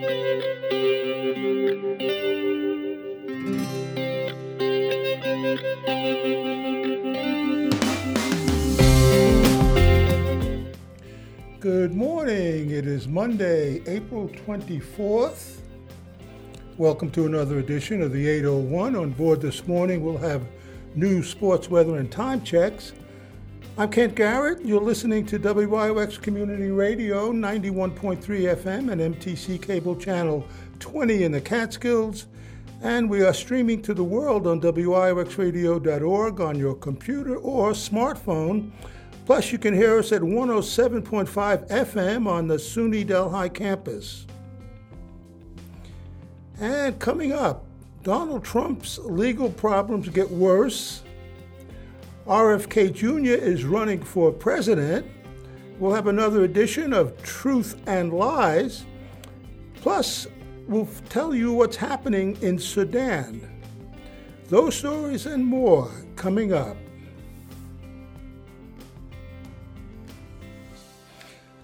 Good morning. It is Monday, April 24th. Welcome to another edition of the 801. On board this morning, we'll have new sports, weather, and time checks. I'm Kent Garrett. You're listening to WIOX Community Radio 91.3 FM and MTC Cable Channel 20 in the Catskills. And we are streaming to the world on WIOXradio.org on your computer or smartphone. Plus, you can hear us at 107.5 FM on the SUNY Delhi campus. And coming up, Donald Trump's legal problems get worse. RFK Jr. is running for president. We'll have another edition of Truth and Lies. Plus, we'll tell you what's happening in Sudan. Those stories and more coming up.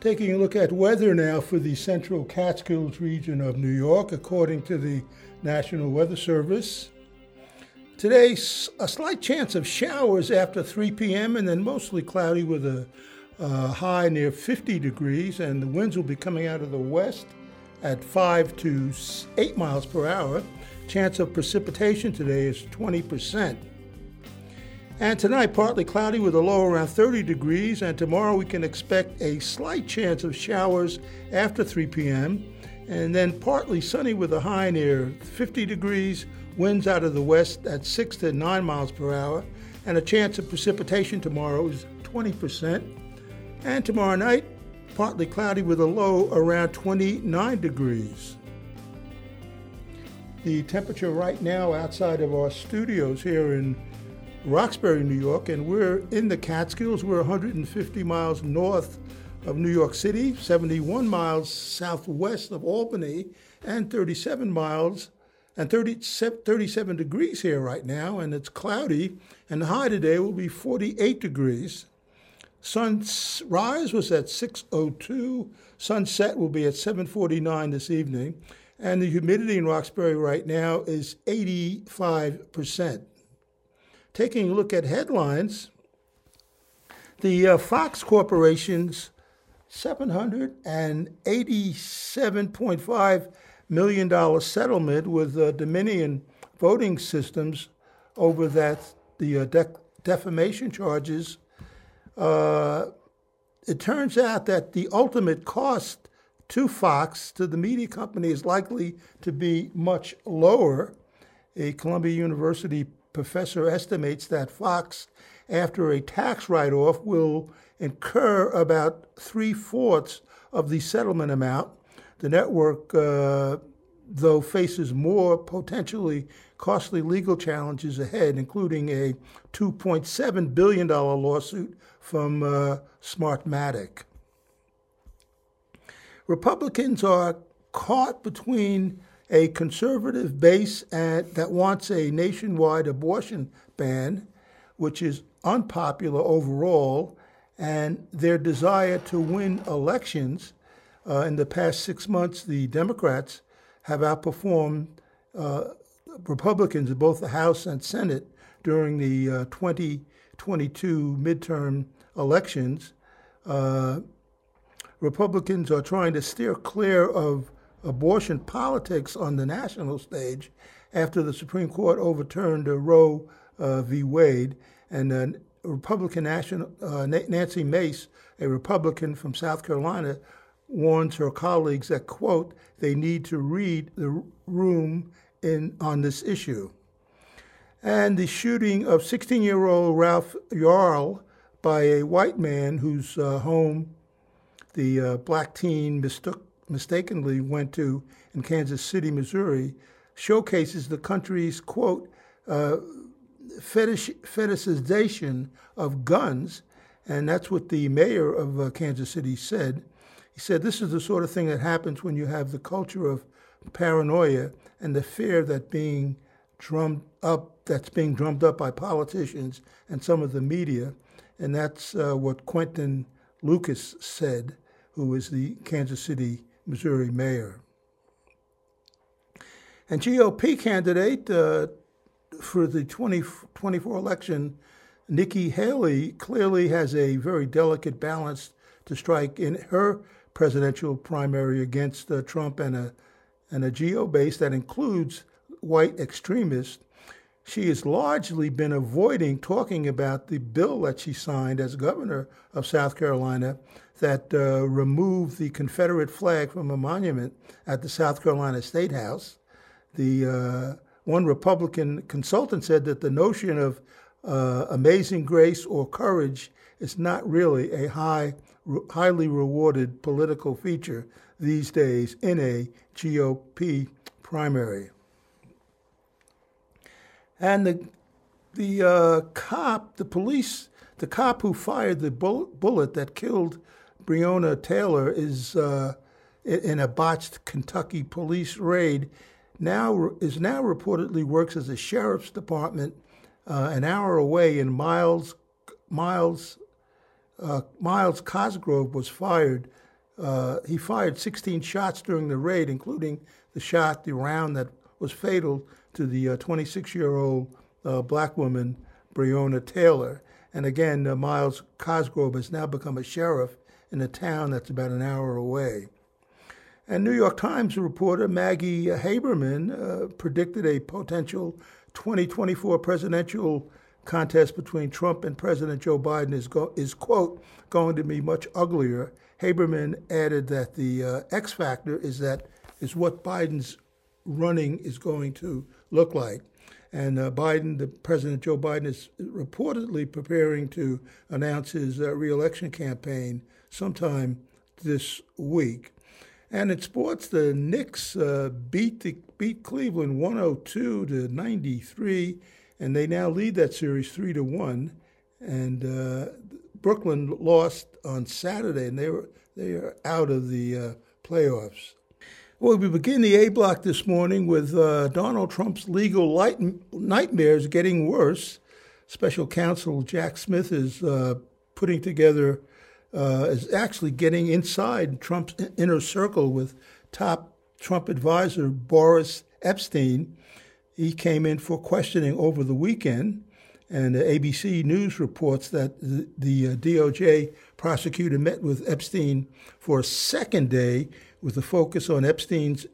Taking a look at weather now for the central Catskills region of New York, according to the National Weather Service. Today, a slight chance of showers after 3 p.m. and then mostly cloudy with a uh, high near 50 degrees, and the winds will be coming out of the west at 5 to 8 miles per hour. Chance of precipitation today is 20%. And tonight, partly cloudy with a low around 30 degrees, and tomorrow we can expect a slight chance of showers after 3 p.m. And then partly sunny with a high near 50 degrees, winds out of the west at 6 to 9 miles per hour, and a chance of precipitation tomorrow is 20%. And tomorrow night, partly cloudy with a low around 29 degrees. The temperature right now outside of our studios here in Roxbury, New York, and we're in the Catskills. We're 150 miles north of New York City, 71 miles southwest of Albany, and 37 miles and 30, 37 degrees here right now, and it's cloudy. And the high today will be 48 degrees. Sunrise was at 6:02. Sunset will be at 7:49 this evening, and the humidity in Roxbury right now is 85 percent taking a look at headlines, the uh, Fox Corporation's $787.5 million settlement with uh, Dominion voting systems over that the uh, de- defamation charges. Uh, it turns out that the ultimate cost to Fox, to the media company, is likely to be much lower. A Columbia University professor estimates that Fox, after a tax write off, will incur about three fourths of the settlement amount. The network, uh, though, faces more potentially costly legal challenges ahead, including a $2.7 billion lawsuit from uh, Smartmatic. Republicans are caught between a conservative base at, that wants a nationwide abortion ban, which is unpopular overall, and their desire to win elections. Uh, in the past six months, the Democrats have outperformed uh, Republicans in both the House and Senate during the uh, 2022 midterm elections. Uh, Republicans are trying to steer clear of abortion politics on the national stage after the Supreme Court overturned Roe uh, v. Wade. And uh, Republican National, uh, Nancy Mace, a Republican from South Carolina, warns her colleagues that, quote, they need to read the room in, on this issue. And the shooting of 16 year old Ralph Yarl by a white man whose uh, home the uh, black teen mistook mistakenly went to in Kansas City, Missouri, showcases the country's, quote, uh, fetish, fetishization of guns. And that's what the mayor of uh, Kansas City said. He said, This is the sort of thing that happens when you have the culture of paranoia and the fear that being drummed up, that's being drummed up by politicians and some of the media. And that's uh, what Quinton Lucas said, who is the Kansas City Missouri mayor. And GOP candidate uh, for the 2024 election, Nikki Haley, clearly has a very delicate balance to strike in her presidential primary against uh, Trump and a, and a geo base that includes white extremists. She has largely been avoiding talking about the bill that she signed as governor of South Carolina that uh, removed the Confederate flag from a monument at the South Carolina State House. The uh, one Republican consultant said that the notion of uh, amazing grace or courage is not really a high, highly rewarded political feature these days in a GOP primary. And the the uh, cop, the police, the cop who fired the bullet that killed Breonna Taylor is uh, in a botched Kentucky police raid now is now reportedly works as a sheriff's department uh, an hour away in Myles Myles uh, Myles Cosgrove was fired. Uh, he fired 16 shots during the raid, including the shot, the round that was fatal to the 26 uh, year old uh, black woman, Breonna Taylor. And again, uh, Myles Cosgrove has now become a sheriff in a town that's about an hour away. And New York Times reporter Maggie Haberman uh, predicted a potential 2024 presidential contest between Trump and President Joe Biden is, go- is quote, going to be much uglier. Haberman added that the uh, X factor is that is what Biden's running is going to look like. And uh, Biden, the President Joe Biden, is reportedly preparing to announce his uh, reelection campaign sometime this week. And in sports, the Knicks uh, beat the, beat Cleveland 102 to 93, and they now lead that series three to one. And uh, Brooklyn lost on Saturday, and they were they are out of the uh, playoffs. Well, we begin the A block this morning with uh, Donald Trump's legal light- nightmares getting worse. Special counsel Jack Smith is uh, putting together uh, is actually getting inside Trump's inner circle with top Trump advisor Boris Epshteyn. He came in for questioning over the weekend, and ABC News reports that the, the uh, DOJ prosecutor met with Epshteyn for a second day with a focus on Epshteyn's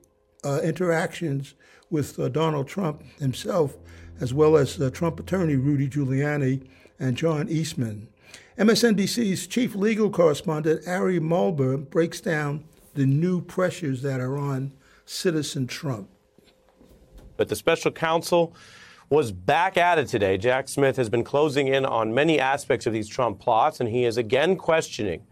uh, interactions with uh, Donald Trump himself, as well as uh, Trump attorney Rudy Giuliani and John Eastman. MSNBC's chief legal correspondent, Ari Melber, breaks down the new pressures that are on citizen Trump. But the special counsel was back at it today. Jack Smith has been closing in on many aspects of these Trump plots, and he is again questioning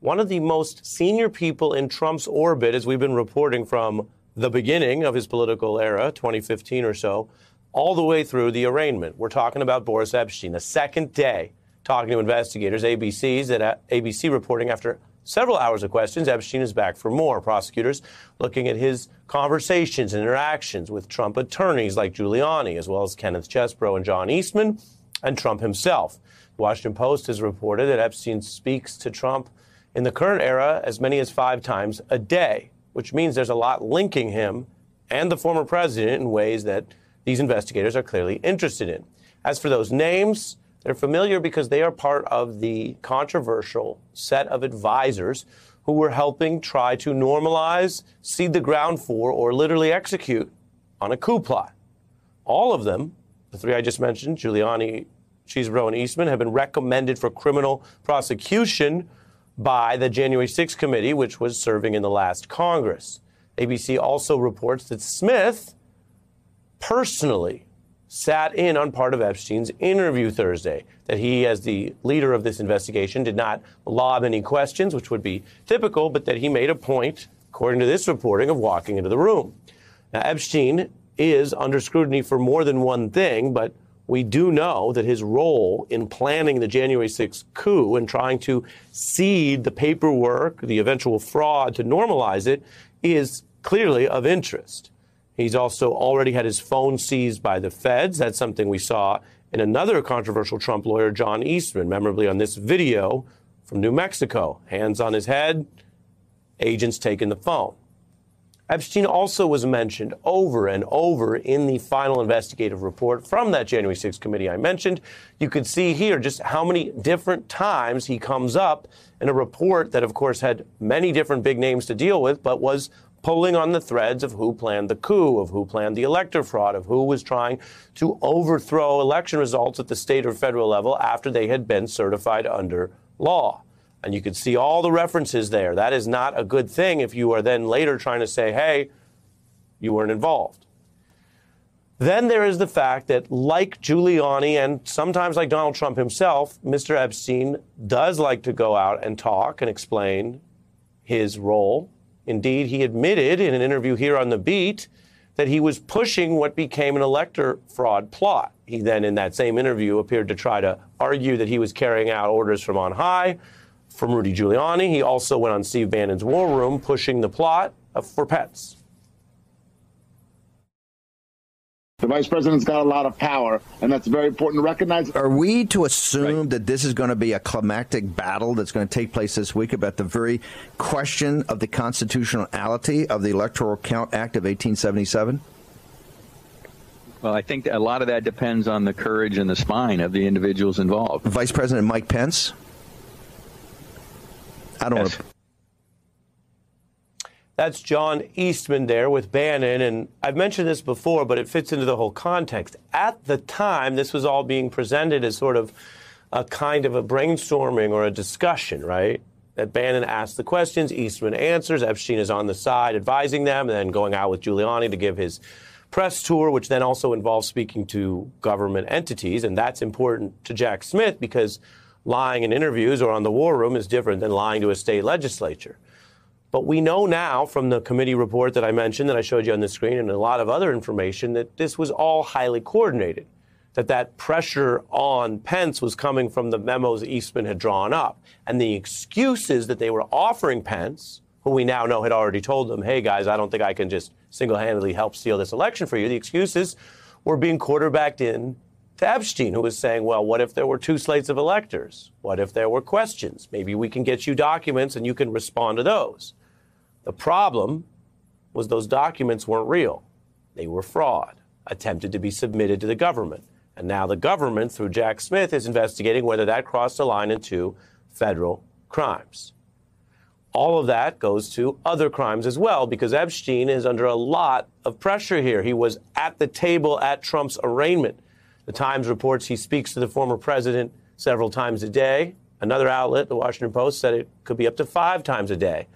one of the most senior people in Trump's orbit, as we've been reporting from the beginning of his political era, 2015 or so, all the way through the arraignment. We're talking about Boris Epshteyn, the second day talking to investigators. ABC's at ABC reporting after several hours of questions, Epshteyn is back for more. Prosecutors looking at his conversations and interactions with Trump attorneys like Giuliani, as well as Kenneth Chesebro and John Eastman, and Trump himself. The Washington Post has reported that Epshteyn speaks to Trump in the current era as many as five times a day, which means there's a lot linking him and the former president in ways that these investigators are clearly interested in. As for those names, they're familiar because they are part of the controversial set of advisors who were helping try to normalize, seed the ground for, or literally execute on a coup plot. All of them, the three I just mentioned, Giuliani, Chesebro, and Eastman, have been recommended for criminal prosecution by the January 6th committee, which was serving in the last Congress. ABC also reports that Smith personally sat in on part of Epshteyn's interview Thursday. That he, as the leader of this investigation, did not lob any questions, which would be typical, but that he made a point, according to this reporting, of walking into the room. Now, Epshteyn is under scrutiny for more than one thing, but we do know that his role in planning the January 6th coup and trying to seed the paperwork, the eventual fraud to normalize it, is clearly of interest. He's also already had his phone seized by the feds. That's something we saw in another controversial Trump lawyer, John Eastman, memorably on this video from New Mexico. Hands on his head, agents taking the phone. Epshteyn also was mentioned over and over in the final investigative report from that January 6th committee I mentioned. You could see here just how many different times he comes up in a report that, of course, had many different big names to deal with, but was pulling on the threads of who planned the coup, of who planned the elector fraud, of who was trying to overthrow election results at the state or federal level after they had been certified under law. And you can see all the references there. That is not a good thing if you are then later trying to say, hey, you weren't involved. Then there is the fact that, like Giuliani and sometimes like Donald Trump himself, Mr. Epshteyn does like to go out and talk and explain his role. Indeed, he admitted in an interview here on The Beat that he was pushing what became an elector fraud plot. He then, in that same interview, appeared to try to argue that he was carrying out orders from on high from Rudy Giuliani. He also went on Steve Bannon's War Room pushing the plot uh, for pets. The vice president's got a lot of power, and that's very important to recognize. Are we to assume right. that this is going to be a climactic battle that's going to take place this week about the very question of the constitutionality of the Electoral Count Act of 1877? Well, I think a lot of that depends on the courage and the spine of the individuals involved. Vice President Mike Pence? I don't yes. want to. That's John Eastman there with Bannon. And I've mentioned this before, but it fits into the whole context. At the time, this was all being presented as sort of a kind of a brainstorming or a discussion, right? That Bannon asks the questions, Eastman answers, Epshteyn is on the side advising them, and then going out with Giuliani to give his press tour, which then also involves speaking to government entities. And that's important to Jack Smith because lying in interviews or on the war room is different than lying to a state legislature. But we know now from the committee report that I mentioned, that I showed you on the screen, and a lot of other information, that this was all highly coordinated. That that pressure on Pence was coming from the memos Eastman had drawn up. And the excuses that they were offering Pence, who we now know had already told them, hey guys, I don't think I can just single handedly help steal this election for you. The excuses were being quarterbacked in to Epshteyn, who was saying, well, what if there were two slates of electors? What if there were questions? Maybe we can get you documents and you can respond to those. The problem was those documents weren't real. They were fraud, attempted to be submitted to the government. And now the government, through Jack Smith, is investigating whether that crossed the line into federal crimes. All of that goes to other crimes as well, because Epshteyn is under a lot of pressure here. He was at the table at Trump's arraignment. The Times reports he speaks to the former president several times a day. Another outlet, the Washington Post, said it could be up to five times a day.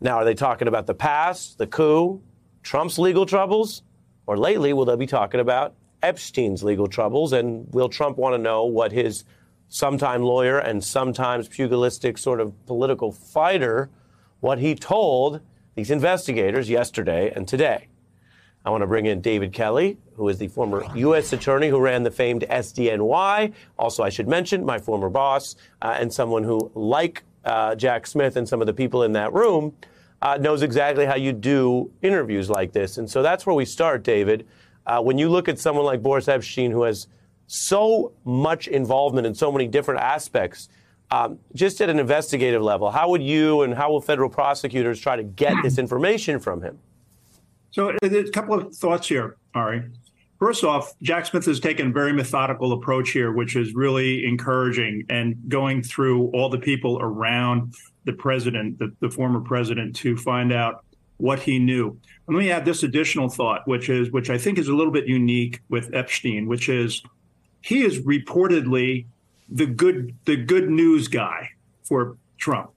Now, are they talking about the past, the coup, Trump's legal troubles? Or lately, will they be talking about Epshteyn's legal troubles? And will Trump want to know what his sometime lawyer and sometimes pugilistic sort of political fighter, what he told these investigators yesterday and today? I want to bring in David Kelley, who is the former U.S. attorney who ran the famed SDNY. Also, I should mention my former boss uh, and someone who, like uh, Jack Smith and some of the people in that room, uh, knows exactly how you do interviews like this. And so that's where we start, David. Uh, when you look at someone like Boris Epshteyn, who has so much involvement in so many different aspects, um, just at an investigative level, how would you and how will federal prosecutors try to get this information from him? So a couple of thoughts here, Ari. First off, Jack Smith has taken a very methodical approach here, which is really encouraging and going through all the people around the president, the, the former president, to find out what he knew. And let me add this additional thought, which is which I think is a little bit unique with Epshteyn, which is he is reportedly the good the good news guy for Trump.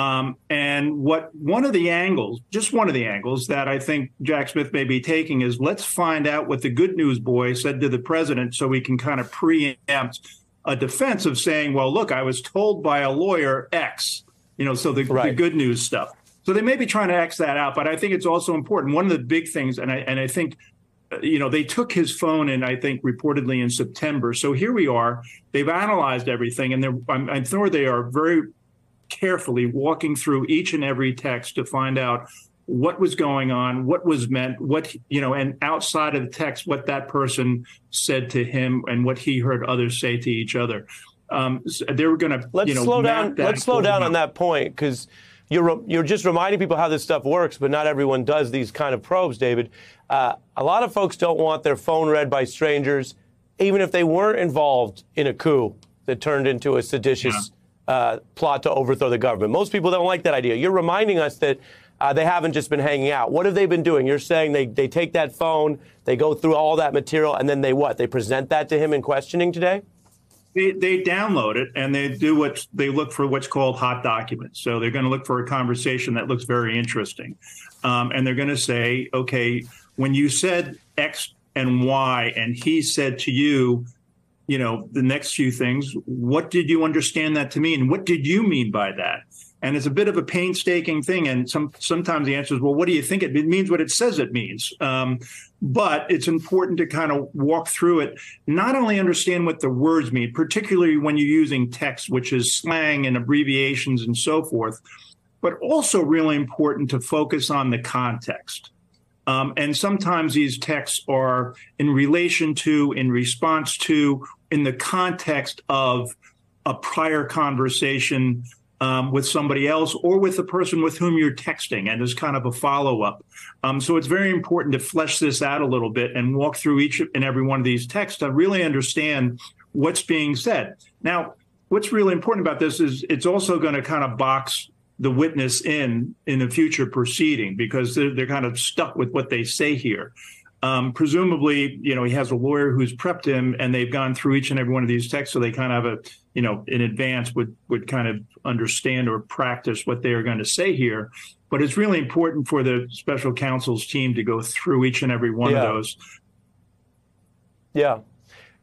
Um, and what one of the angles, just one of the angles that I think Jack Smith may be taking is let's find out what the good news boy said to the president so we can kind of preempt a defense of saying, well, look, I was told by a lawyer X, you know, so the, right. the good news stuff. So they may be trying to X that out, but I think it's also important. One of the big things, and I, and I think you know, they took his phone and I think reportedly in September. So here we are. They've analyzed everything, and they're, I'm, I'm sure they are very carefully walking through each and every text to find out what was going on, what was meant, what you know, and outside of the text, what that person said to him and what he heard others say to each other. Um, they were going to, let's you know, slow down. Let's slow down on that point because you're, you're just reminding people how this stuff works, but not everyone does these kind of probes, David. Uh, a lot of folks don't want their phone read by strangers, even if they weren't involved in a coup that turned into a seditious. Uh, plot to overthrow the government. Most people don't like that idea. You're reminding us that uh, they haven't just been hanging out. What have they been doing? You're saying they, they take that phone, they go through all that material, and then they what? They present that to him in questioning today? They, they download it and they do what they look for what's called hot documents. So they're going to look for a conversation that looks very interesting. Um, and they're going to say, okay, when you said X and Y, and he said to you, you know, the next few things, what did you understand that to mean? What did you mean by that? and it's a bit of a painstaking thing. And some sometimes the answer is, well, what do you think it, means? What it says it means. Um, but it's important to kind of walk through it, not only understand what the words mean, particularly when you're using text, which is slang and abbreviations and so forth, but also really important to focus on the context. Um, and sometimes these texts are in relation to, in response to, in the context of a prior conversation um, with somebody else or with the person with whom you're texting and as kind of a follow up. Um, so it's very important to flesh this out a little bit and walk through each and every one of these texts to really understand what's being said. Now, what's really important about this is it's also going to kind of box the witness in in a future proceeding because they're, they're kind of stuck with what they say here. Um, presumably, you know, he has a lawyer who's prepped him, and they've gone through each and every one of these texts, so they kind of have a, you know, in advance would would kind of understand or practice what they are going to say here. But it's really important for the special counsel's team to go through each and every one yeah. of those. Yeah.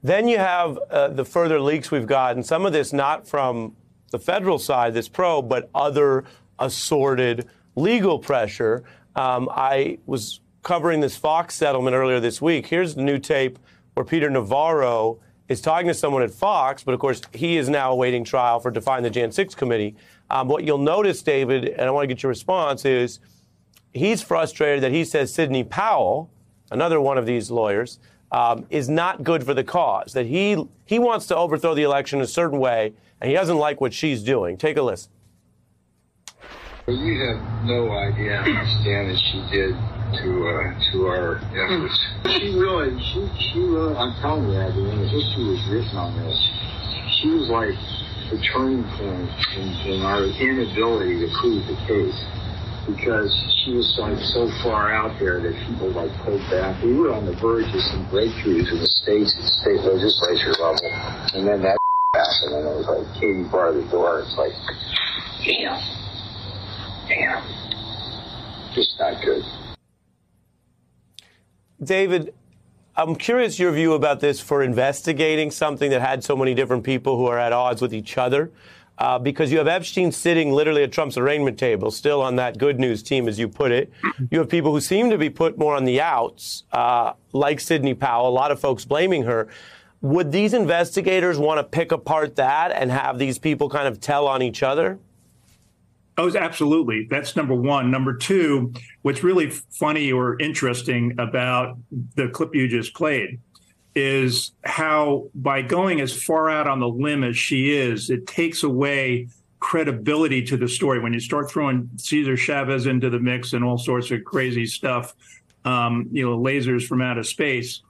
Then you have uh, the further leaks we've got, and some of this not from the federal side, this probe, but other assorted legal pressure. Um, I was covering this Fox settlement earlier this week. Here's the new tape where Peter Navarro is talking to someone at Fox, but of course he is now awaiting trial for defying the Jan 6 committee. Um, what you'll notice, David, and I want to get your response, is he's frustrated that he says Sidney Powell, another one of these lawyers, um, is not good for the cause. That he he wants to overthrow the election a certain way, and he doesn't like what she's doing. Take a listen. You have no idea how much damage she did to uh, to our efforts. She really, she she really. I'm telling you, Abby, when the history was written on this, she was like the turning point in, in our inability to prove the case because she was like so far out there that people like pulled back. We were on the verge of some breakthroughs in the states at state legislature level, and then that happened, and it was like Katie barred the door. It's like, damn, damn, just not good. David, I'm curious your view about this for investigating something that had so many different people who are at odds with each other. Uh, because you have Epshteyn sitting literally at Trump's arraignment table, still on that good news team, as you put it. You have people who seem to be put more on the outs, uh, like Sidney Powell, a lot of folks blaming her. Would these investigators want to pick apart that and have these people kind of tell on each other? Oh, absolutely. That's number one. Number two, what's really funny or interesting about the clip you just played is how by going as far out on the limb as she is, it takes away credibility to the story. When you start throwing Cesar Chavez into the mix and all sorts of crazy stuff, um, you know, lasers from outer space,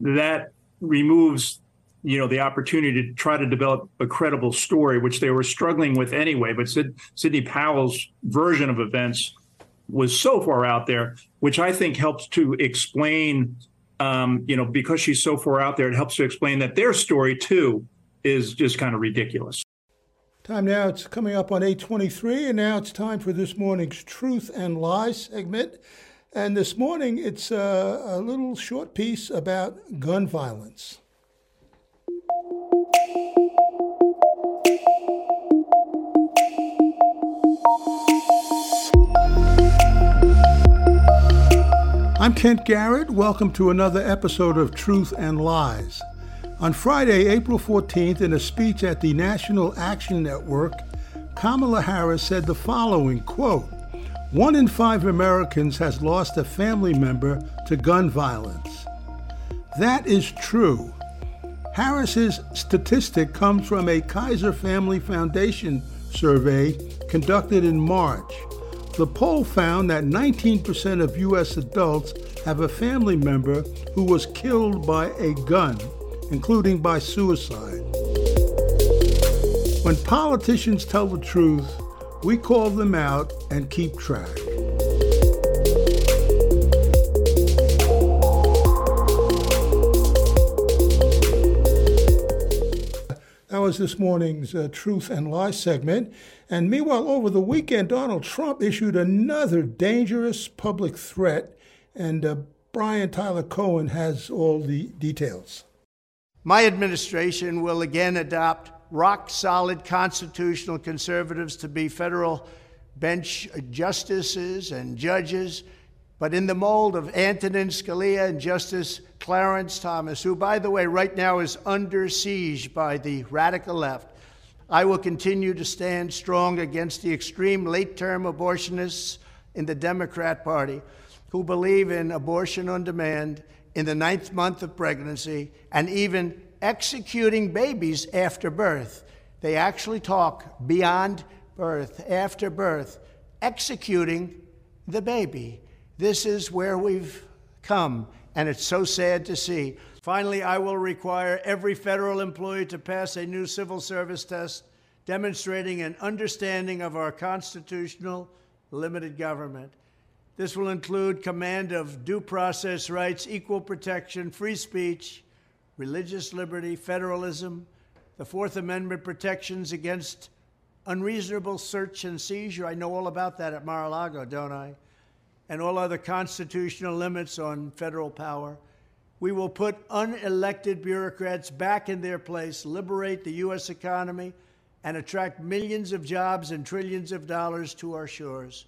that removes you know the opportunity to try to develop a credible story, which they were struggling with anyway. But Sid, Sidney Powell's version of events was so far out there, which I think helps to explain. Um, you know, because she's so far out there, it helps to explain that their story too is just kind of ridiculous. Time now, it's coming up on 823, and now it's time for this morning's Truth and Lies segment. And this morning, it's a, a little short piece about gun violence. I'm Kent Garrett. Welcome to another episode of Truth and Lies. On Friday, April 14th, in a speech at the National Action Network, Kamala Harris said the following quote, One in five Americans has lost a family member to gun violence. That is true. Harris's statistic comes from a Kaiser Family Foundation survey conducted in March. The poll found that 19% of U.S. adults have a family member who was killed by a gun, including by suicide. When politicians tell the truth, we call them out and keep track. This morning's uh, Truth and Lie segment. And meanwhile, over the weekend, Donald Trump issued another dangerous public threat, and uh, Brian Tyler Cohen has all the details. My administration will again adopt rock solid constitutional conservatives to be federal bench justices and judges, but in the mold of Antonin Scalia and Justice Clarence Thomas, who, by the way, right now is under siege by the radical left. I will continue to stand strong against the extreme late term abortionists in the Democrat Party who believe in abortion on demand in the ninth month of pregnancy and even executing babies after birth. They actually talk beyond birth, after birth, executing the baby. This is where we've come, and it's so sad to see. Finally, I will require every federal employee to pass a new civil service test demonstrating an understanding of our constitutional limited government. This will include command of due process rights, equal protection, free speech, religious liberty, federalism, the Fourth Amendment protections against unreasonable search and seizure. I know all about that at Mar a Lago, don't I? And all other constitutional limits on federal power. We will put unelected bureaucrats back in their place, liberate the U.S. economy, and attract millions of jobs and trillions of dollars to our shores.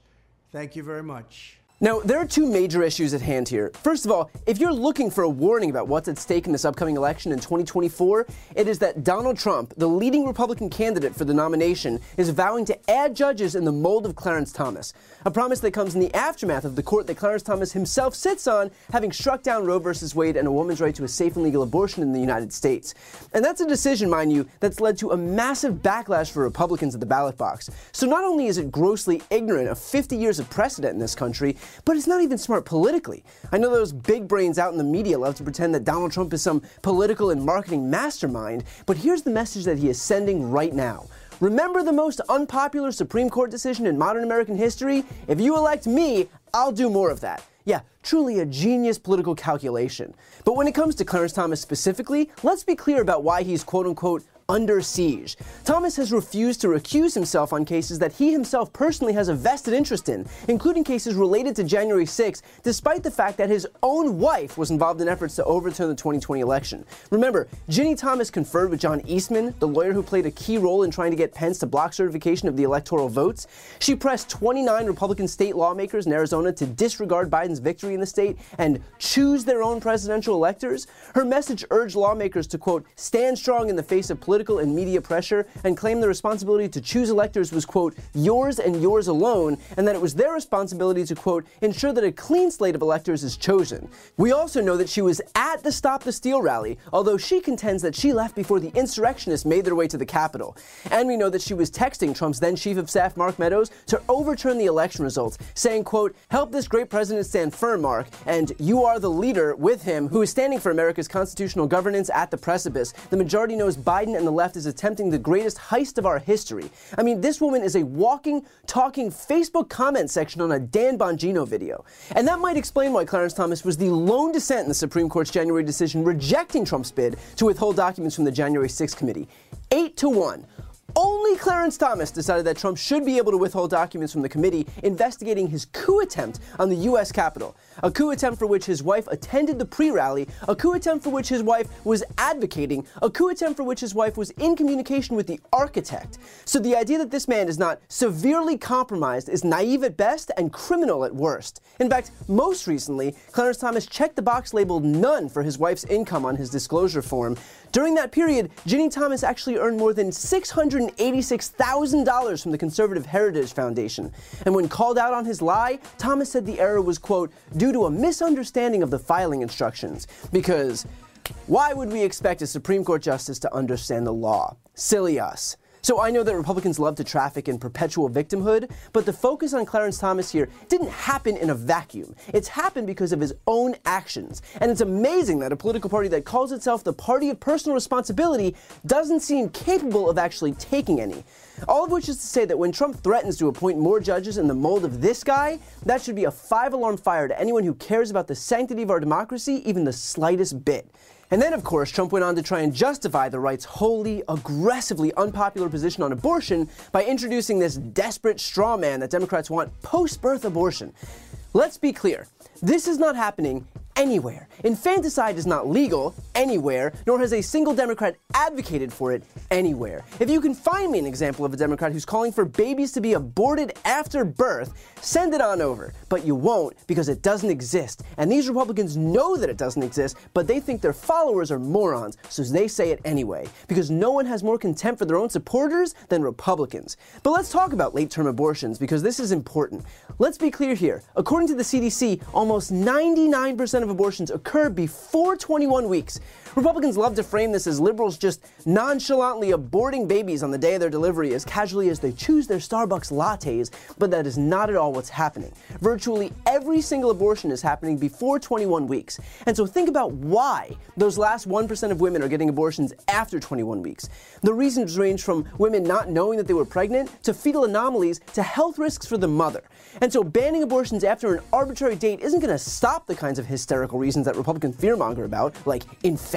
Thank you very much. Now, there are two major issues at hand here. First of all, if you're looking for a warning about what's at stake in this upcoming election in 2024, it is that Donald Trump, the leading Republican candidate for the nomination, is vowing to add judges in the mold of Clarence Thomas. A promise that comes in the aftermath of the court that Clarence Thomas himself sits on, having struck down Roe v. Wade and a woman's right to a safe and legal abortion in the United States. And that's a decision, mind you, that's led to a massive backlash for Republicans at the ballot box. So not only is it grossly ignorant of 50 years of precedent in this country, but it's not even smart politically. I know those big brains out in the media love to pretend that Donald Trump is some political and marketing mastermind, but here's the message that he is sending right now. Remember the most unpopular Supreme Court decision in modern American history? If you elect me, I'll do more of that. Yeah, truly a genius political calculation. But when it comes to Clarence Thomas specifically, let's be clear about why he's quote unquote under siege. Thomas has refused to recuse himself on cases that he himself personally has a vested interest in, including cases related to January 6, despite the fact that his own wife was involved in efforts to overturn the 2020 election. Remember, Ginny Thomas conferred with John Eastman, the lawyer who played a key role in trying to get Pence to block certification of the electoral votes. She pressed 29 Republican state lawmakers in Arizona to disregard Biden's victory in the state and choose their own presidential electors. Her message urged lawmakers to, quote, stand strong in the face of political political and media pressure and claimed the responsibility to choose electors was, quote, yours and yours alone, and that it was their responsibility to, quote, ensure that a clean slate of electors is chosen. We also know that she was at the Stop the Steal rally, although she contends that she left before the insurrectionists made their way to the Capitol. And we know that she was texting Trump's then Chief of Staff, Mark Meadows, to overturn the election results, saying, quote, help this great president stand firm, Mark, and you are the leader with him who is standing for America's constitutional governance at the precipice. The majority knows Biden and the left is attempting the greatest heist of our history. I mean, this woman is a walking, talking Facebook comment section on a Dan Bongino video. And that might explain why Clarence Thomas was the lone dissent in the Supreme Court's January decision rejecting Trump's bid to withhold documents from the January 6th committee. Eight to one. Only Clarence Thomas decided that Trump should be able to withhold documents from the committee investigating his coup attempt on the U.S. Capitol. A coup attempt for which his wife attended the pre rally, a coup attempt for which his wife was advocating, a coup attempt for which his wife was in communication with the architect. So the idea that this man is not severely compromised is naive at best and criminal at worst. In fact, most recently, Clarence Thomas checked the box labeled none for his wife's income on his disclosure form. During that period, Ginny Thomas actually earned more than $686,000 from the Conservative Heritage Foundation. And when called out on his lie, Thomas said the error was, quote, due to a misunderstanding of the filing instructions. Because why would we expect a Supreme Court justice to understand the law? Silly us. So I know that Republicans love to traffic in perpetual victimhood, but the focus on Clarence Thomas here didn't happen in a vacuum. It's happened because of his own actions. And it's amazing that a political party that calls itself the party of personal responsibility doesn't seem capable of actually taking any. All of which is to say that when Trump threatens to appoint more judges in the mold of this guy, that should be a five alarm fire to anyone who cares about the sanctity of our democracy even the slightest bit. And then, of course, Trump went on to try and justify the right's wholly, aggressively unpopular position on abortion by introducing this desperate straw man that Democrats want post birth abortion. Let's be clear this is not happening anywhere. Infanticide is not legal anywhere, nor has a single Democrat advocated for it anywhere. If you can find me an example of a Democrat who's calling for babies to be aborted after birth, send it on over. But you won't because it doesn't exist. And these Republicans know that it doesn't exist, but they think their followers are morons, so they say it anyway. Because no one has more contempt for their own supporters than Republicans. But let's talk about late term abortions because this is important. Let's be clear here. According to the CDC, almost 99% of of abortions occur before 21 weeks. Republicans love to frame this as liberals just nonchalantly aborting babies on the day of their delivery as casually as they choose their Starbucks lattes, but that is not at all what's happening. Virtually every single abortion is happening before 21 weeks. And so think about why those last 1% of women are getting abortions after 21 weeks. The reasons range from women not knowing that they were pregnant to fetal anomalies to health risks for the mother. And so banning abortions after an arbitrary date isn't going to stop the kinds of hysterical reasons that Republicans fearmonger about, like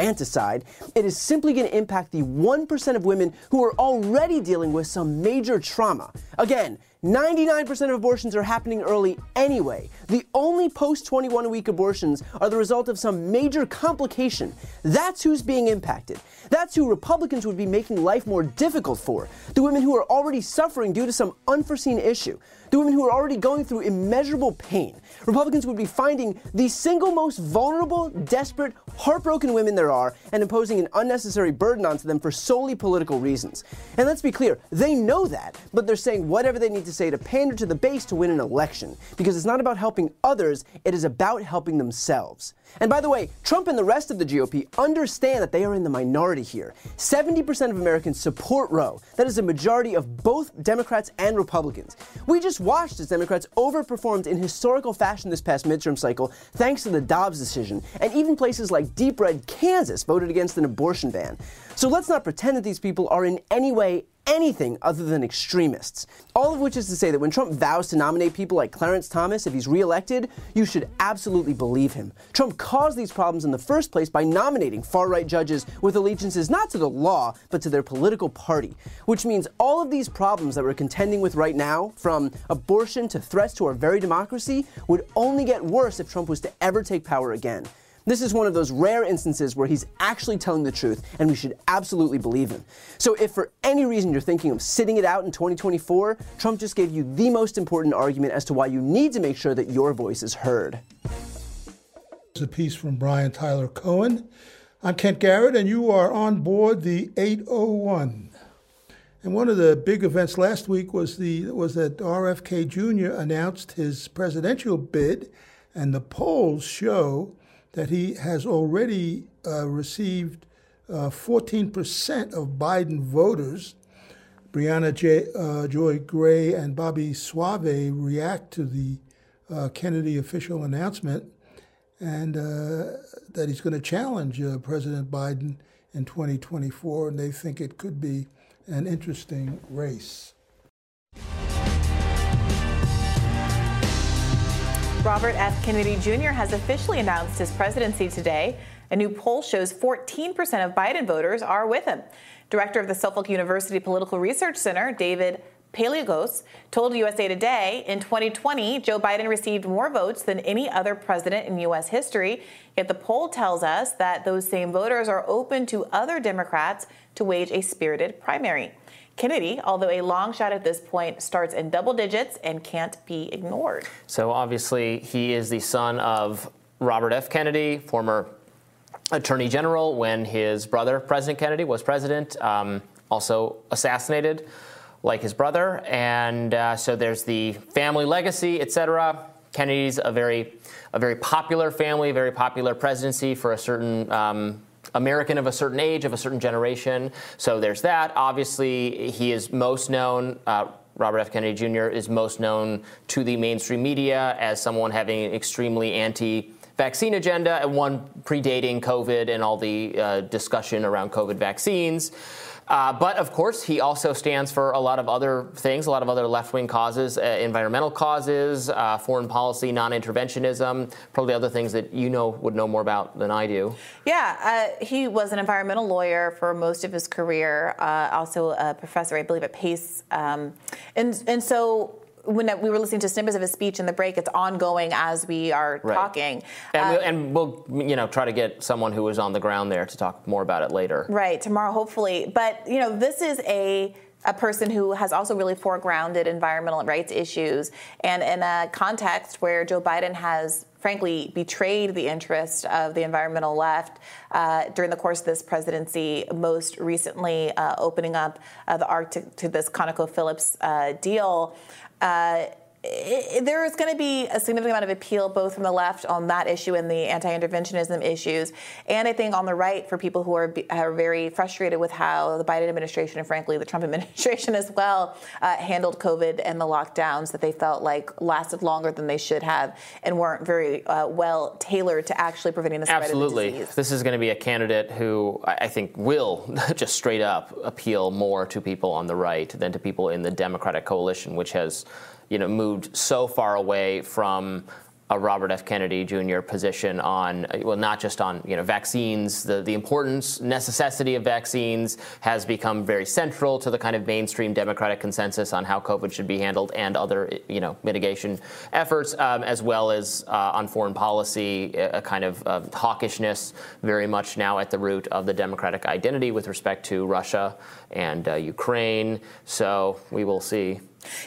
infanticide. It is simply going to impact the 1% of women who are already dealing with some major trauma. Again, 99% of abortions are happening early anyway. The only post 21 week abortions are the result of some major complication. That's who's being impacted. That's who Republicans would be making life more difficult for. The women who are already suffering due to some unforeseen issue the women who are already going through immeasurable pain. Republicans would be finding the single most vulnerable, desperate, heartbroken women there are and imposing an unnecessary burden onto them for solely political reasons. And let's be clear, they know that, but they're saying whatever they need to say to pander to the base to win an election. Because it's not about helping others, it is about helping themselves. And by the way, Trump and the rest of the GOP understand that they are in the minority here. 70% of Americans support Roe. That is a majority of both Democrats and Republicans. We just watched as Democrats overperformed in historical fashion this past midterm cycle thanks to the Dobbs decision, and even places like deep red Kansas voted against an abortion ban. So let's not pretend that these people are in any way anything other than extremists. All of which is to say that when Trump vows to nominate people like Clarence Thomas if he's reelected, you should absolutely believe him. Trump caused these problems in the first place by nominating far right judges with allegiances not to the law, but to their political party. Which means all of these problems that we're contending with right now, from abortion to threats to our very democracy, would only get worse if Trump was to ever take power again. This is one of those rare instances where he's actually telling the truth, and we should absolutely believe him. So, if for any reason you're thinking of sitting it out in 2024, Trump just gave you the most important argument as to why you need to make sure that your voice is heard. It's a piece from Brian Tyler Cohen. I'm Kent Garrett, and you are on board the 801. And one of the big events last week was the was that RFK Jr. announced his presidential bid, and the polls show that he has already uh, received uh, 14% of Biden voters. Briahna J, uh, Joy Gray and Bobby Soave react to the uh, Kennedy official announcement and uh, that he's going to challenge uh, President Biden in 2024, and they think it could be an interesting race. Robert F. Kennedy Jr. has officially announced his presidency today. A new poll shows 14% of Biden voters are with him. Director of the Suffolk University Political Research Center, David Paleologos, told USA Today in 2020, Joe Biden received more votes than any other president in U.S. history. Yet the poll tells us that those same voters are open to other Democrats to wage a spirited primary. Kennedy, although a long shot at this point, starts in double digits and can't be ignored. So obviously, he is the son of Robert F. Kennedy, former Attorney General when his brother, President Kennedy, was president, um, also assassinated like his brother. And uh, so there's the family legacy, etc. Kennedy's a very, a very popular family, very popular presidency for a certain um, American of a certain age, of a certain generation. So there's that. Obviously, he is most known. Uh, Robert F. Kennedy Jr. is most known to the mainstream media as someone having an extremely anti vaccine agenda, and one predating COVID and all the uh, discussion around COVID vaccines. Uh, but of course, he also stands for a lot of other things, a lot of other left wing causes, uh, environmental causes, uh, foreign policy, non interventionism, probably other things that you know would know more about than I do. Yeah, uh, he was an environmental lawyer for most of his career, uh, also a professor, I believe, at Pace. Um, and, and so when we were listening to snippets of his speech in the break, it's ongoing as we are right. talking. And, uh, we'll, and, we'll, you know, try to get someone who was on the ground there to talk more about it later. Right, tomorrow, hopefully. But, you know, this is a a person who has also really foregrounded environmental rights issues and in a context where Joe Biden has frankly betrayed the interest of the environmental left uh, during the course of this presidency, most recently uh, opening up uh, the Arctic to this ConocoPhillips uh, deal uh, it, there is going to be a significant amount of appeal both from the left on that issue and the anti-interventionism issues, and I think on the right for people who are, are very frustrated with how the Biden administration and frankly the Trump administration as well uh, handled COVID and the lockdowns that they felt like lasted longer than they should have and weren't very uh, well tailored to actually preventing the spread Absolutely. of the disease. This is going to be a candidate who I think will just straight up appeal more to people on the right than to people in the Democratic coalition, which has you know, moved so far away from a Robert F. Kennedy Jr. position on, well, not just on you know vaccines. The the importance, necessity of vaccines has become very central to the kind of mainstream Democratic consensus on how COVID should be handled and other you know mitigation efforts, um, as well as uh, on foreign policy, a kind of uh, hawkishness very much now at the root of the Democratic identity with respect to Russia and uh, Ukraine. So we will see.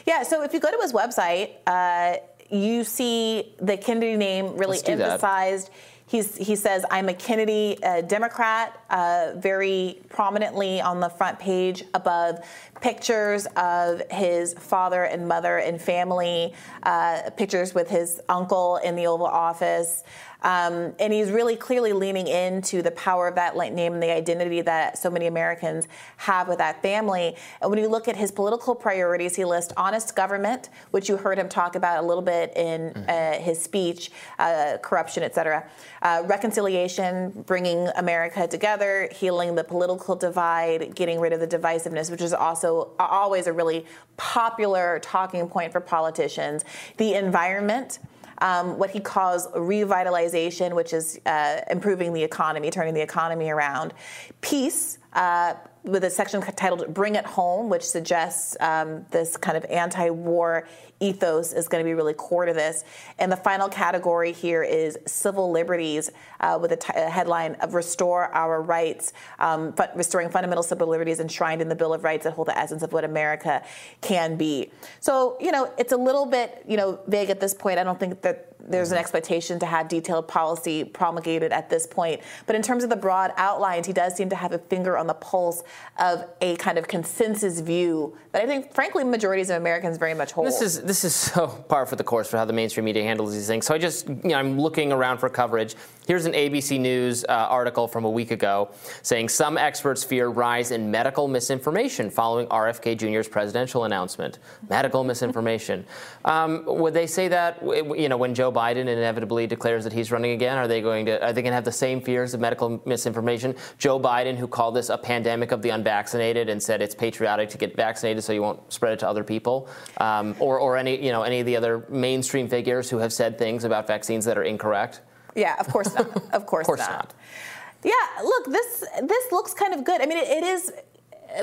Yeah, so if you go to his website, uh, you see the Kennedy name really emphasized. He's, he says, I'm a Kennedy uh, Democrat, uh, very prominently on the front page above pictures of his father and mother and family, uh, pictures with his uncle in the Oval Office. Um, and he's really clearly leaning into the power of that name and the identity that so many Americans have with that family. And when you look at his political priorities, he lists honest government, which you heard him talk about a little bit in mm-hmm. uh, his speech, uh, corruption, et cetera, uh, reconciliation, bringing America together, healing the political divide, getting rid of the divisiveness, which is also always a really popular talking point for politicians, the environment um, what he calls revitalization, which is uh, improving the economy, turning the economy around. Peace, uh, with a section titled Bring It Home, which suggests um, this kind of anti war ethos is going to be really core to this. And the final category here is civil liberties, uh, with a, t- a headline of Restore Our Rights, um, restoring fundamental civil liberties enshrined in the Bill of Rights that hold the essence of what America can be. So, you know, it's a little bit, you know, vague at this point. I don't think that there's an expectation to have detailed policy promulgated at this point. But in terms of the broad outlines, he does seem to have a finger on the pulse of a kind of consensus view that I think, frankly, majorities of Americans very much hold. This is this is so par for the course for how the mainstream media handles these things. So I just, you know, I'm looking around for coverage. Here's an ABC News uh, article from a week ago saying some experts fear rise in medical misinformation following RFK Jr.'s presidential announcement. Medical misinformation. Um, would they say that, you know, when Joe Biden inevitably declares that he's running again? Are they going to are they going to have the same fears of medical misinformation? Joe Biden, who called this a pandemic of the unvaccinated and said it's patriotic to get vaccinated so you won't spread it to other people, um, or or any you know any of the other mainstream figures who have said things about vaccines that are incorrect. Yeah, of course not. Of course, of course not. not. Yeah, look, this this looks kind of good. I mean, it, it is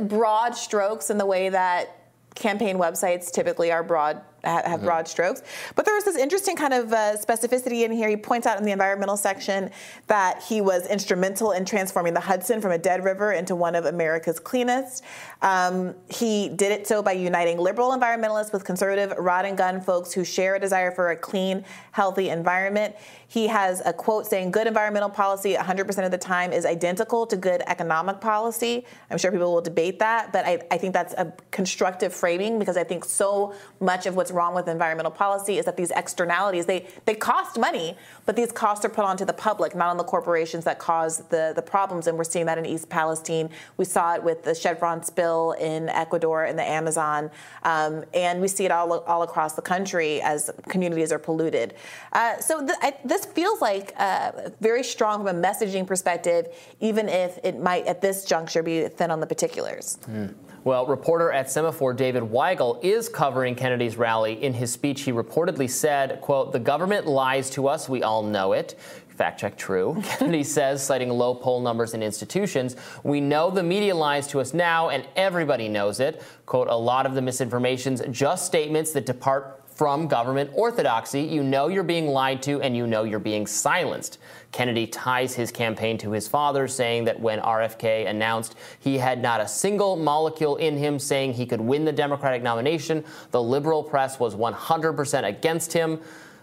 broad strokes in the way that campaign websites typically are broad have mm-hmm. broad strokes. But there was this interesting kind of uh, specificity in here. He points out in the environmental section that he was instrumental in transforming the Hudson from a dead river into one of America's cleanest. Um, he did it so by uniting liberal environmentalists with conservative rod and gun folks who share a desire for a clean, healthy environment. He has a quote saying, Good environmental policy 100% of the time is identical to good economic policy. I'm sure people will debate that, but I, I think that's a constructive framing because I think so much of what's what's wrong with environmental policy is that these externalities they they cost money, but these costs are put onto the public, not on the corporations that cause the the problems. And we're seeing that in East Palestine. We saw it with the Chevron spill in Ecuador in the Amazon, um, and we see it all all across the country as communities are polluted. Uh, so th- I, this feels like uh, very strong from a messaging perspective, even if it might at this juncture be thin on the particulars. Mm. Well, reporter at Semafor David Weigel is covering Kennedy's rally. In his speech, he reportedly said, quote, the government lies to us, we all know it. Fact check true. Kennedy says, citing low poll numbers in institutions, we know the media lies to us now, and everybody knows it. Quote, a lot of the misinformation's just statements that depart from government orthodoxy. You know you're being lied to and you know you're being silenced. Kennedy ties his campaign to his father, saying that when RFK announced he had not a single molecule in him saying he could win the Democratic nomination, the liberal press was 100% against him.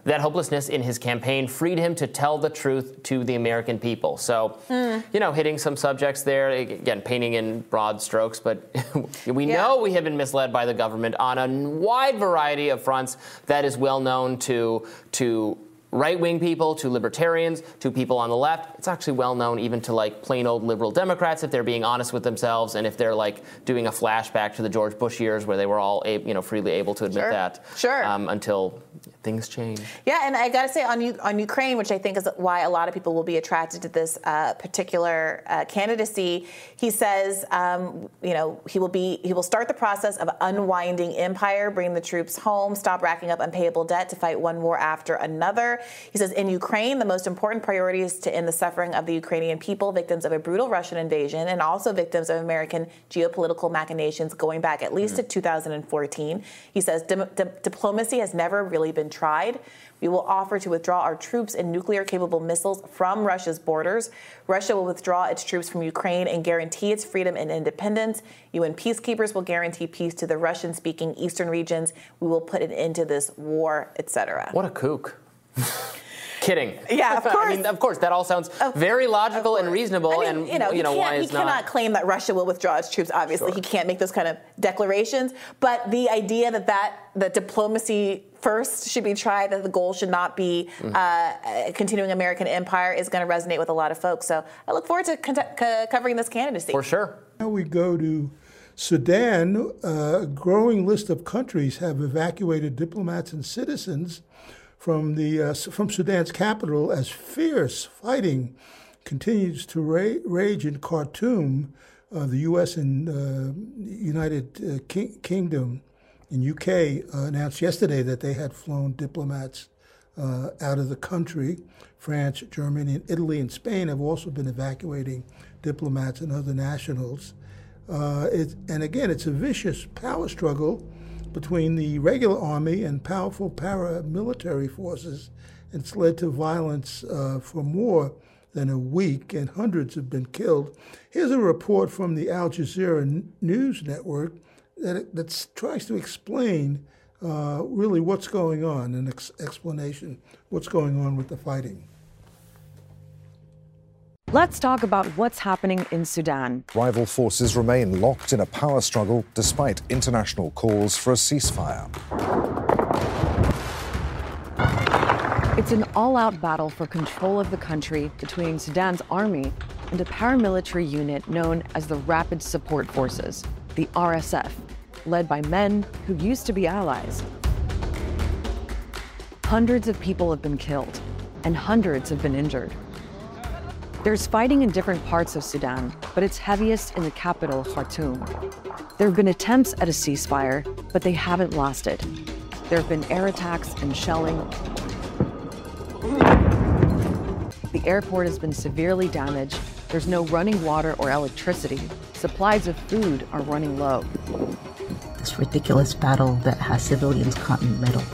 That hopelessness in his campaign freed him to tell the truth to the American people. So, mm. you know, hitting some subjects there, again, painting in broad strokes, but we yeah. know we have been misled by the government on a wide variety of fronts that is well known to, to right wing people to libertarians to people on the left. It's actually well known even to like plain old liberal Democrats if they're being honest with themselves and if they're like doing a flashback to the George Bush years where they were all you know freely able to admit sure. that. Sure. Um, until things change. Yeah, and I got to say on on Ukraine, which I think is why a lot of people will be attracted to this uh, particular uh, candidacy. He says, um, you know, he will be he will start the process of unwinding empire, bring the troops home, stop racking up unpayable debt to fight one war after another. He says in Ukraine, the most important priority is to end the suffering of the Ukrainian people, victims of a brutal Russian invasion, and also victims of American geopolitical machinations going back at least mm-hmm. to 2014. He says di- di- diplomacy has never really been tried. We will offer to withdraw our troops and nuclear capable missiles from Russia's borders. Russia will withdraw its troops from Ukraine and guarantee its freedom and independence. UN peacekeepers will guarantee peace to the Russian speaking eastern regions. We will put an end to this war, etc. What a kook. Kidding. Yeah, of course. I mean, of course, that all sounds of, very logical and reasonable. I mean, and you know, you know why is he cannot not... claim that Russia will withdraw its troops. Obviously, sure. he can't make those kind of declarations. But the idea that that that diplomacy first should be tried, that the goal should not be mm-hmm. uh, continuing American empire, is going to resonate with a lot of folks. So I look forward to con- co- covering this candidacy. For sure. Now we go to Sudan. Uh, a growing list of countries have evacuated diplomats and citizens from the uh, from Sudan's capital as fierce fighting continues to ra- rage in Khartoum. Uh, the U.S. and uh, United uh, King- Kingdom and UK uh, announced yesterday that they had flown diplomats uh, out of the country. France, Germany, and Italy and Spain have also been evacuating diplomats and other nationals. It, and again, it's a vicious power struggle between the regular army and powerful paramilitary forces. It's led to violence uh, for more than a week, and hundreds have been killed. Here's a report from the Al Jazeera News Network that, that tries to explain uh, really what's going on, an ex- explanation what's going on with the fighting. Let's talk about what's happening in Sudan. Rival forces remain locked in a power struggle despite international calls for a ceasefire. It's an all out battle for control of the country between Sudan's army and a paramilitary unit known as the Rapid Support Forces, the RSF, led by men who used to be allies. Hundreds of people have been killed, and hundreds have been injured. There's fighting in different parts of Sudan, but it's heaviest in the capital, Khartoum. There have been attempts at a ceasefire, but they haven't lasted. There have been air attacks and shelling. The airport has been severely damaged. There's no running water or electricity. Supplies of food are running low. This ridiculous battle that has civilians caught in the middle.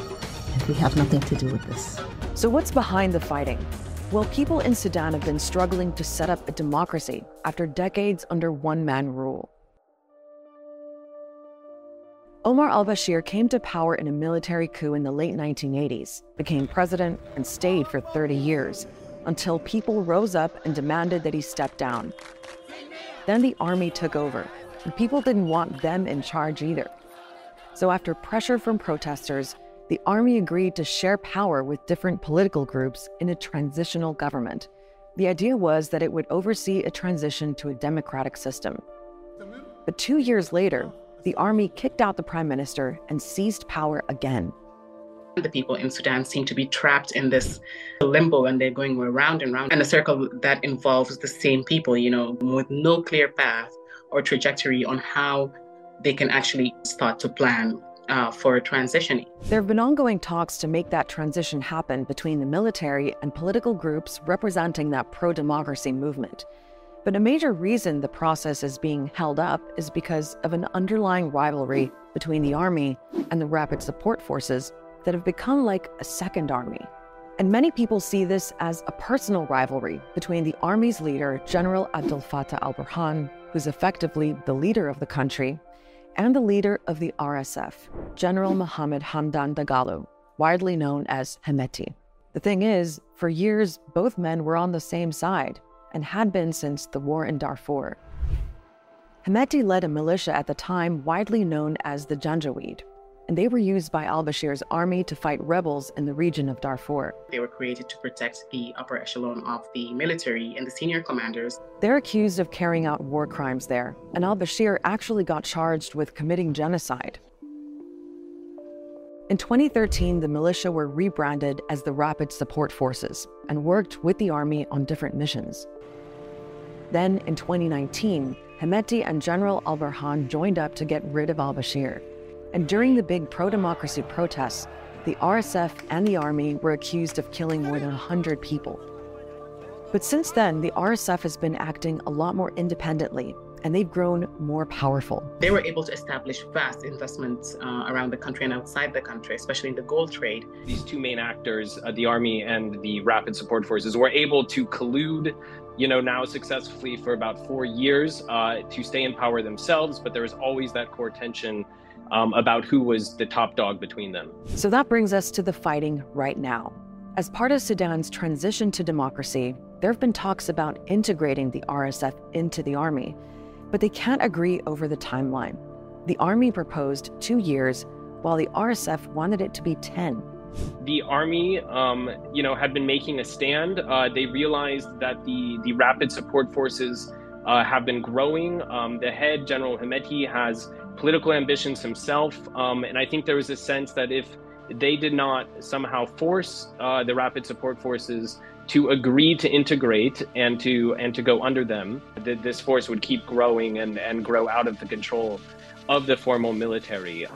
And we have nothing to do with this. So, what's behind the fighting? Well, people in Sudan have been struggling to set up a democracy after decades under one man rule. Omar al Bashir came to power in a military coup in the late 1980s, became president, and stayed for 30 years until people rose up and demanded that he step down. Then the army took over, and people didn't want them in charge either. So, after pressure from protesters, the army agreed to share power with different political groups in a transitional government. The idea was that it would oversee a transition to a democratic system. But two years later, the army kicked out the prime minister and seized power again. The people in Sudan seem to be trapped in this limbo and they're going around and around in a circle that involves the same people, you know, with no clear path or trajectory on how they can actually start to plan uh, for transitioning. There have been ongoing talks to make that transition happen between the military and political groups representing that pro democracy movement. But a major reason the process is being held up is because of an underlying rivalry between the army and the rapid support forces that have become like a second army. And many people see this as a personal rivalry between the army's leader, General Abdel Fattah al Burhan, who's effectively the leader of the country, and the leader of the RSF, General hmm. Mohammed Hamdan Dagalo, widely known as Hemeti. The thing is, for years, both men were on the same side and had been since the war in Darfur. Hemeti led a militia at the time widely known as the Janjaweed, and they were used by al Bashir's army to fight rebels in the region of Darfur. They were created to protect the upper echelon of the military and the senior commanders. They're accused of carrying out war crimes there, and al Bashir actually got charged with committing genocide. In 2013, the militia were rebranded as the Rapid Support Forces and worked with the army on different missions. Then, in 2019, Hemeti and General al Burhan joined up to get rid of al Bashir. And during the big pro democracy protests, the RSF and the army were accused of killing more than 100 people. But since then, the RSF has been acting a lot more independently, and they've grown more powerful. They were able to establish vast investments uh, around the country and outside the country, especially in the gold trade. These two main actors, uh, the army and the rapid support forces, were able to collude you know, now successfully for about four years uh, to stay in power themselves, but there was always that core tension um, about who was the top dog between them. So that brings us to the fighting right now. As part of Sudan's transition to democracy, there have been talks about integrating the RSF into the army, but they can't agree over the timeline. The army proposed two years, while the RSF wanted it to be 10. The army, um, you know, had been making a stand. Uh, they realized that the the rapid support forces uh, have been growing. Um, the head, General Hemeti, has political ambitions himself. Um, and I think there was a sense that if they did not somehow force uh, the rapid support forces to agree to integrate and to and to go under them, that this force would keep growing and, and grow out of the control of the formal military.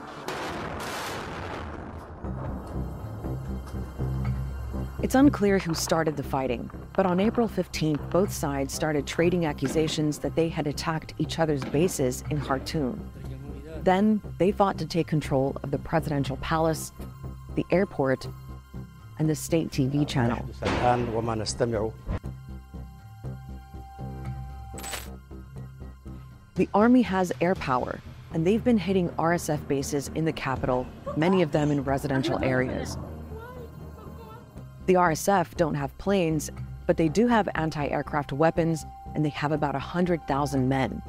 It's unclear who started the fighting, but on April 15th, both sides started trading accusations that they had attacked each other's bases in Khartoum. Then they fought to take control of the presidential palace, the airport, and the state TV channel. The army has air power, and they've been hitting RSF bases in the capital, many of them in residential areas. The RSF don't have planes, but they do have anti aircraft weapons, and they have about 100,000 men.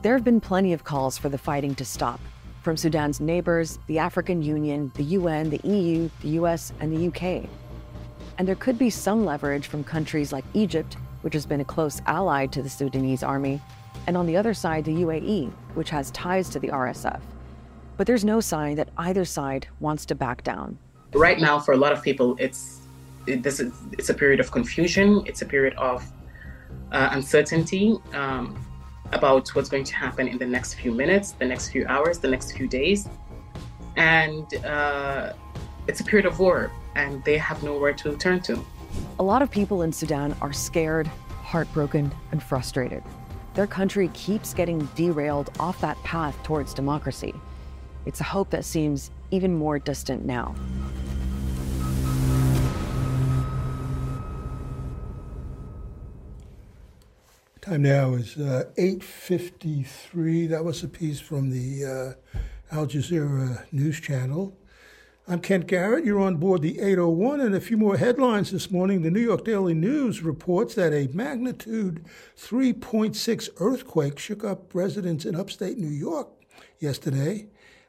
There have been plenty of calls for the fighting to stop from Sudan's neighbors, the African Union, the UN, the EU, the US, and the UK. And there could be some leverage from countries like Egypt, which has been a close ally to the Sudanese army, and on the other side, the UAE, which has ties to the RSF. But there's no sign that either side wants to back down. Right now, for a lot of people, it's it, this is, it's a period of confusion. It's a period of uh, uncertainty. Um, about what's going to happen in the next few minutes, the next few hours, the next few days. And uh, it's a period of war, and they have nowhere to turn to. A lot of people in Sudan are scared, heartbroken, and frustrated. Their country keeps getting derailed off that path towards democracy. It's a hope that seems even more distant now. Time now is uh, 8.53. That was a piece from the uh, Al Jazeera news channel. I'm Kent Garrett. You're on board the 801 and a few more headlines this morning. The New York Daily News reports that a magnitude 3.6 earthquake shook up residents in upstate New York yesterday.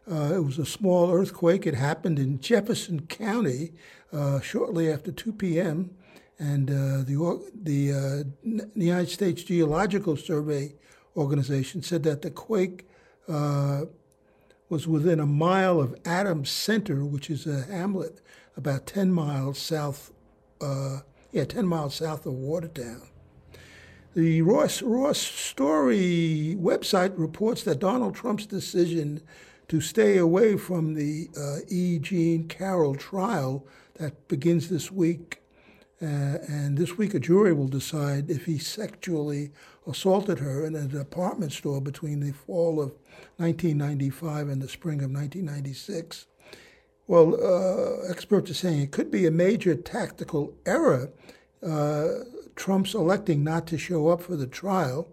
Uh, it was a small earthquake. It happened in Jefferson County uh, shortly after 2 p.m. And uh, the the uh, United States Geological Survey organization said that the quake uh, was within a mile of Adams Center, which is a hamlet about 10 miles south, uh, yeah, 10 miles south of Watertown. The Ross, Ross Story website reports that Donald Trump's decision to stay away from the uh, E. Jean Carroll trial that begins this week. Uh, and this week, a jury will decide if he sexually assaulted her in a department store between the fall of 1995 and the spring of 1996. Well, uh, experts are saying it could be a major tactical error. Uh, Trump's electing not to show up for the trial.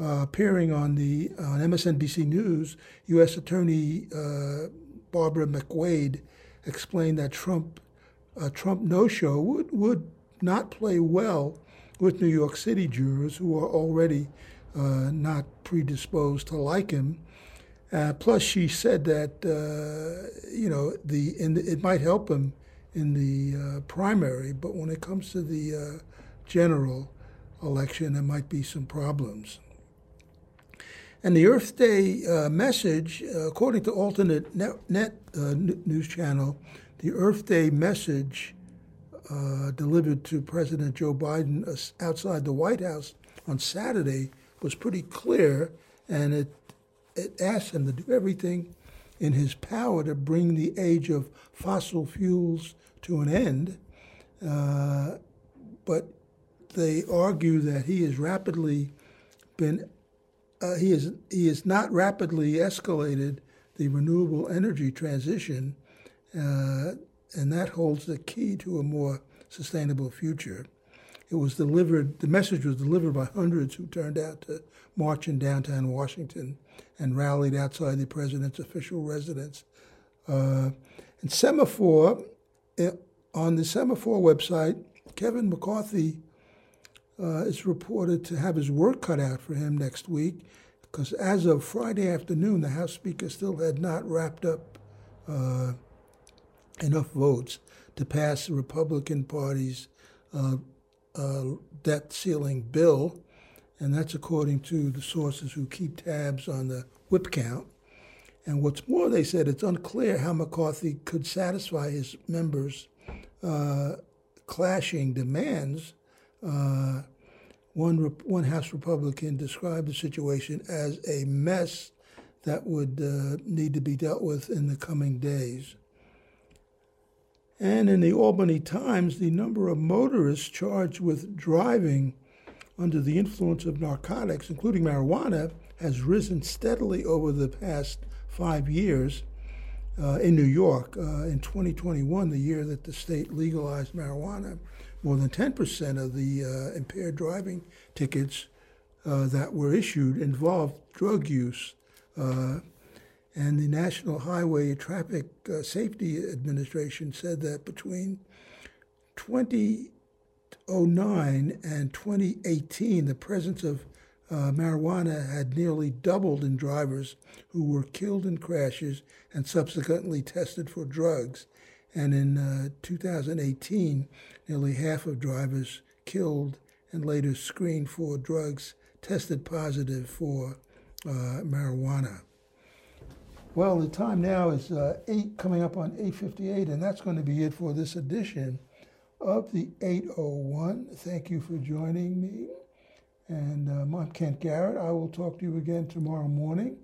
Uh, appearing on the on MSNBC News, U.S. Attorney uh, Barbara McQuade explained that Trump a Trump no-show would would not play well with New York City jurors who are already uh, not predisposed to like him. Uh, plus, she said that uh, you know the, the, it might help him in the uh, primary, but when it comes to the uh, general election, there might be some problems. And the Earth Day uh, message, according to Alternate Net, Net News Channel, the Earth Day message uh, delivered to President Joe Biden outside the White House on Saturday was pretty clear, and it it asked him to do everything in his power to bring the age of fossil fuels to an end. Uh, but they argue that he has rapidly been uh, he is he has not rapidly escalated the renewable energy transition, uh, and that holds the key to a more sustainable future. It was delivered. The message was delivered by hundreds who turned out to march in downtown Washington and rallied outside the president's official residence. Uh, and Semafor, eh, on the Semafor website, Kevin McCarthy uh, is reported to have his work cut out for him next week because as of Friday afternoon, the House Speaker still had not wrapped up uh, enough votes to pass the Republican Party's uh, uh debt ceiling bill and that's according to the sources who keep tabs on the whip count. And what's more, they said it's unclear how McCarthy could satisfy his members' uh, clashing demands. Uh, one, one House Republican described the situation as a mess that would uh, need to be dealt with in the coming days. And in the Albany Times, the number of motorists charged with driving under the influence of narcotics, including marijuana, has risen steadily over the past five years uh, in New York. Uh, in 2021, the year that the state legalized marijuana, more than 10% of the uh, impaired driving tickets uh, that were issued involved drug use. And the National Highway Traffic uh, Safety Administration said that between 2009 and 2018, the presence of uh, marijuana had nearly doubled in drivers who were killed in crashes and subsequently tested for drugs. And in uh, 2018, nearly half of drivers killed and later screened for drugs tested positive for uh, marijuana. Well, the time now is uh, eight, coming up on 8:58, and that's going to be it for this edition of the 801. Thank you for joining me, and um, I'm Kent Garrett. I will talk to you again tomorrow morning.